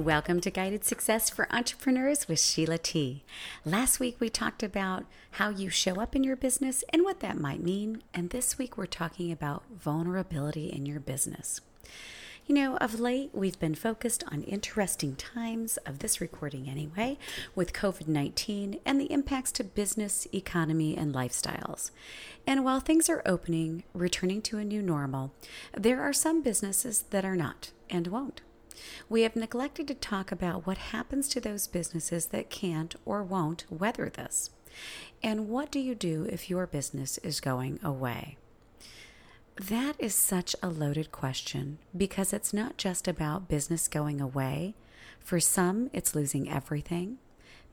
Welcome to Guided Success for Entrepreneurs with Sheila T. Last week we talked about how you show up in your business and what that might mean, and this week we're talking about vulnerability in your business. You know, of late we've been focused on interesting times of this recording anyway, with COVID 19 and the impacts to business, economy, and lifestyles. And while things are opening, returning to a new normal, there are some businesses that are not and won't. We have neglected to talk about what happens to those businesses that can't or won't weather this. And what do you do if your business is going away? That is such a loaded question because it's not just about business going away. For some, it's losing everything,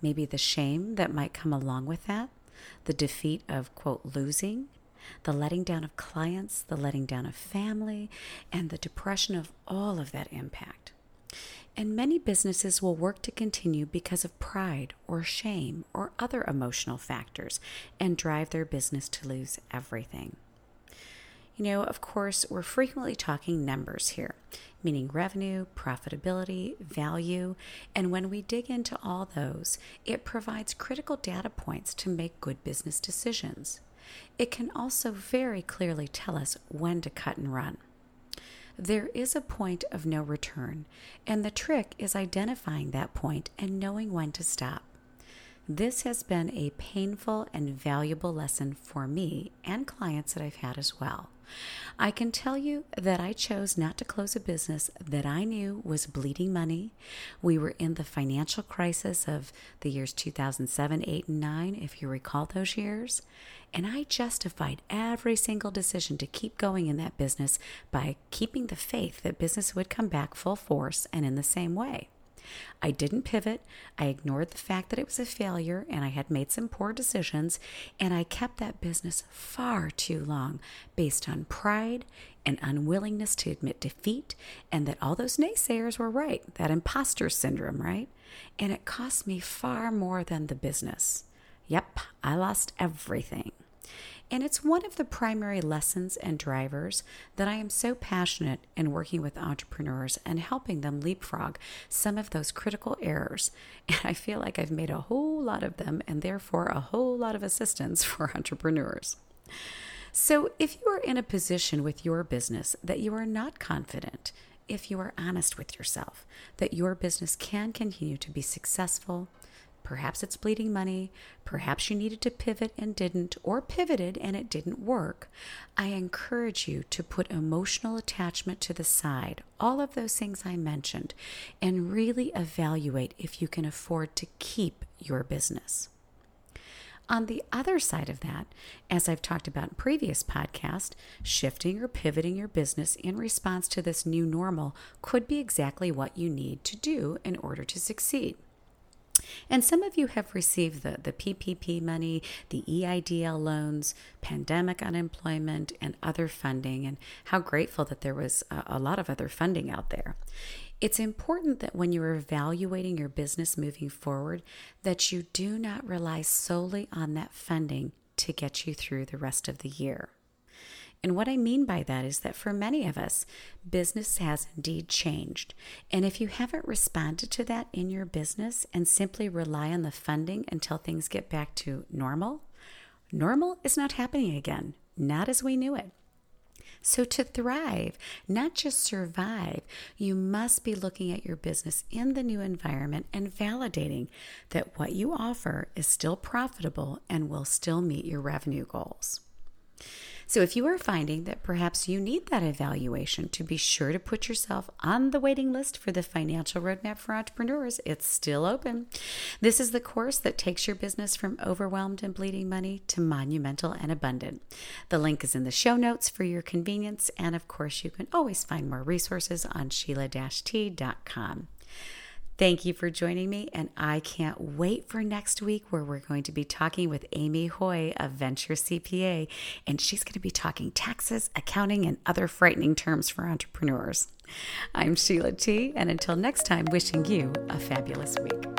maybe the shame that might come along with that, the defeat of, quote, losing, the letting down of clients, the letting down of family, and the depression of all of that impact. And many businesses will work to continue because of pride or shame or other emotional factors and drive their business to lose everything. You know, of course, we're frequently talking numbers here, meaning revenue, profitability, value, and when we dig into all those, it provides critical data points to make good business decisions. It can also very clearly tell us when to cut and run there is a point of no return, and the trick is identifying that point and knowing when to stop. This has been a painful and valuable lesson for me and clients that I've had as well. I can tell you that I chose not to close a business that I knew was bleeding money. We were in the financial crisis of the years 2007, 8, and 9, if you recall those years. And I justified every single decision to keep going in that business by keeping the faith that business would come back full force and in the same way. I didn't pivot. I ignored the fact that it was a failure and I had made some poor decisions, and I kept that business far too long based on pride and unwillingness to admit defeat, and that all those naysayers were right, that imposter syndrome, right? And it cost me far more than the business. Yep, I lost everything. And it's one of the primary lessons and drivers that I am so passionate in working with entrepreneurs and helping them leapfrog some of those critical errors. And I feel like I've made a whole lot of them and therefore a whole lot of assistance for entrepreneurs. So, if you are in a position with your business that you are not confident, if you are honest with yourself that your business can continue to be successful, Perhaps it's bleeding money. Perhaps you needed to pivot and didn't, or pivoted and it didn't work. I encourage you to put emotional attachment to the side, all of those things I mentioned, and really evaluate if you can afford to keep your business. On the other side of that, as I've talked about in previous podcasts, shifting or pivoting your business in response to this new normal could be exactly what you need to do in order to succeed. And some of you have received the, the PPP money, the EIDL loans, pandemic unemployment, and other funding, and how grateful that there was a, a lot of other funding out there. It's important that when you're evaluating your business moving forward, that you do not rely solely on that funding to get you through the rest of the year. And what I mean by that is that for many of us, business has indeed changed. And if you haven't responded to that in your business and simply rely on the funding until things get back to normal, normal is not happening again, not as we knew it. So, to thrive, not just survive, you must be looking at your business in the new environment and validating that what you offer is still profitable and will still meet your revenue goals. So if you are finding that perhaps you need that evaluation to be sure to put yourself on the waiting list for the Financial Roadmap for Entrepreneurs, it's still open. This is the course that takes your business from overwhelmed and bleeding money to monumental and abundant. The link is in the show notes for your convenience, and of course, you can always find more resources on sheila-t.com. Thank you for joining me, and I can't wait for next week where we're going to be talking with Amy Hoy of Venture CPA, and she's going to be talking taxes, accounting, and other frightening terms for entrepreneurs. I'm Sheila T, and until next time, wishing you a fabulous week.